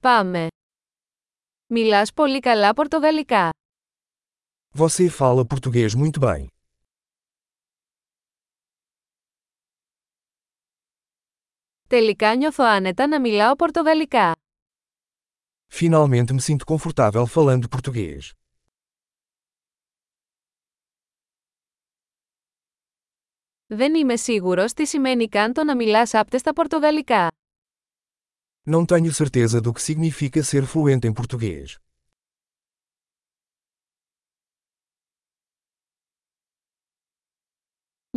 Πάμε. Μιλάς πολύ καλά πορτογαλικά. Você fala português muito bem. Τελικά νιώθω άνετα να μιλάω πορτογαλικά. Finalmente me sinto confortável falando português. Δεν είμαι σίγουρος τι σημαίνει καν το να μιλάς άπτεστα πορτογαλικά. Não tenho certeza do que significa ser fluente em português.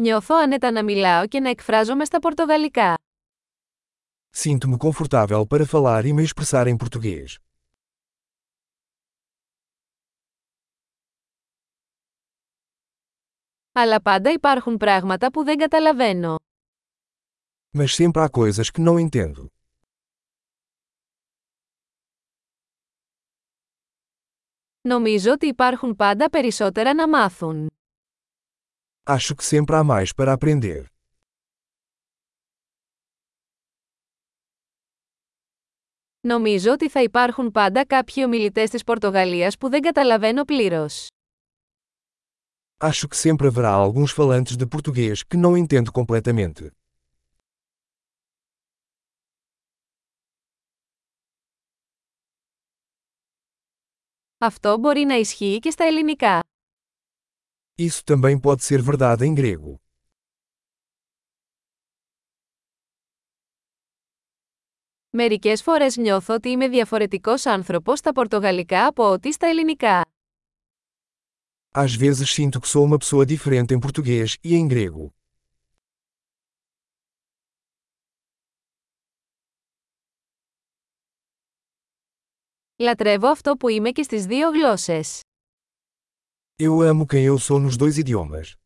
Νιώθω άνετα να μιλάω και να εκφράζομαι στα πορτογαλικά. Sinto-me confortável para falar e me expressar em português. Αλλά πάντα υπάρχουν πράγματα που δεν καταλαβαίνω. Mas sempre há coisas que não entendo. Νομίζω ότι υπάρχουν πάντα περισσότερα να μάθουν. Acho que sempre há mais para aprender. Νομίζω ότι θα υπάρχουν πάντα κάποιοι ομιλητές της Πορτογαλίας που δεν καταλαβαίνω πλήρως. Acho que sempre haverá alguns falantes de português que não entendo completamente. Αυτό μπορεί να ισχύει και στα ελληνικά. Isso também pode ser verdade em grego. Μερικές φορές νιώθω ότι είμαι διαφορετικός άνθρωπος στα πορτογαλικά από ό,τι στα ελληνικά. Às vezes sinto que sou uma pessoa diferente em português e em grego. Λατρεύω αυτό που είμαι και στις δύο γλώσσες. Eu amo quem eu sou nos dois idiomas.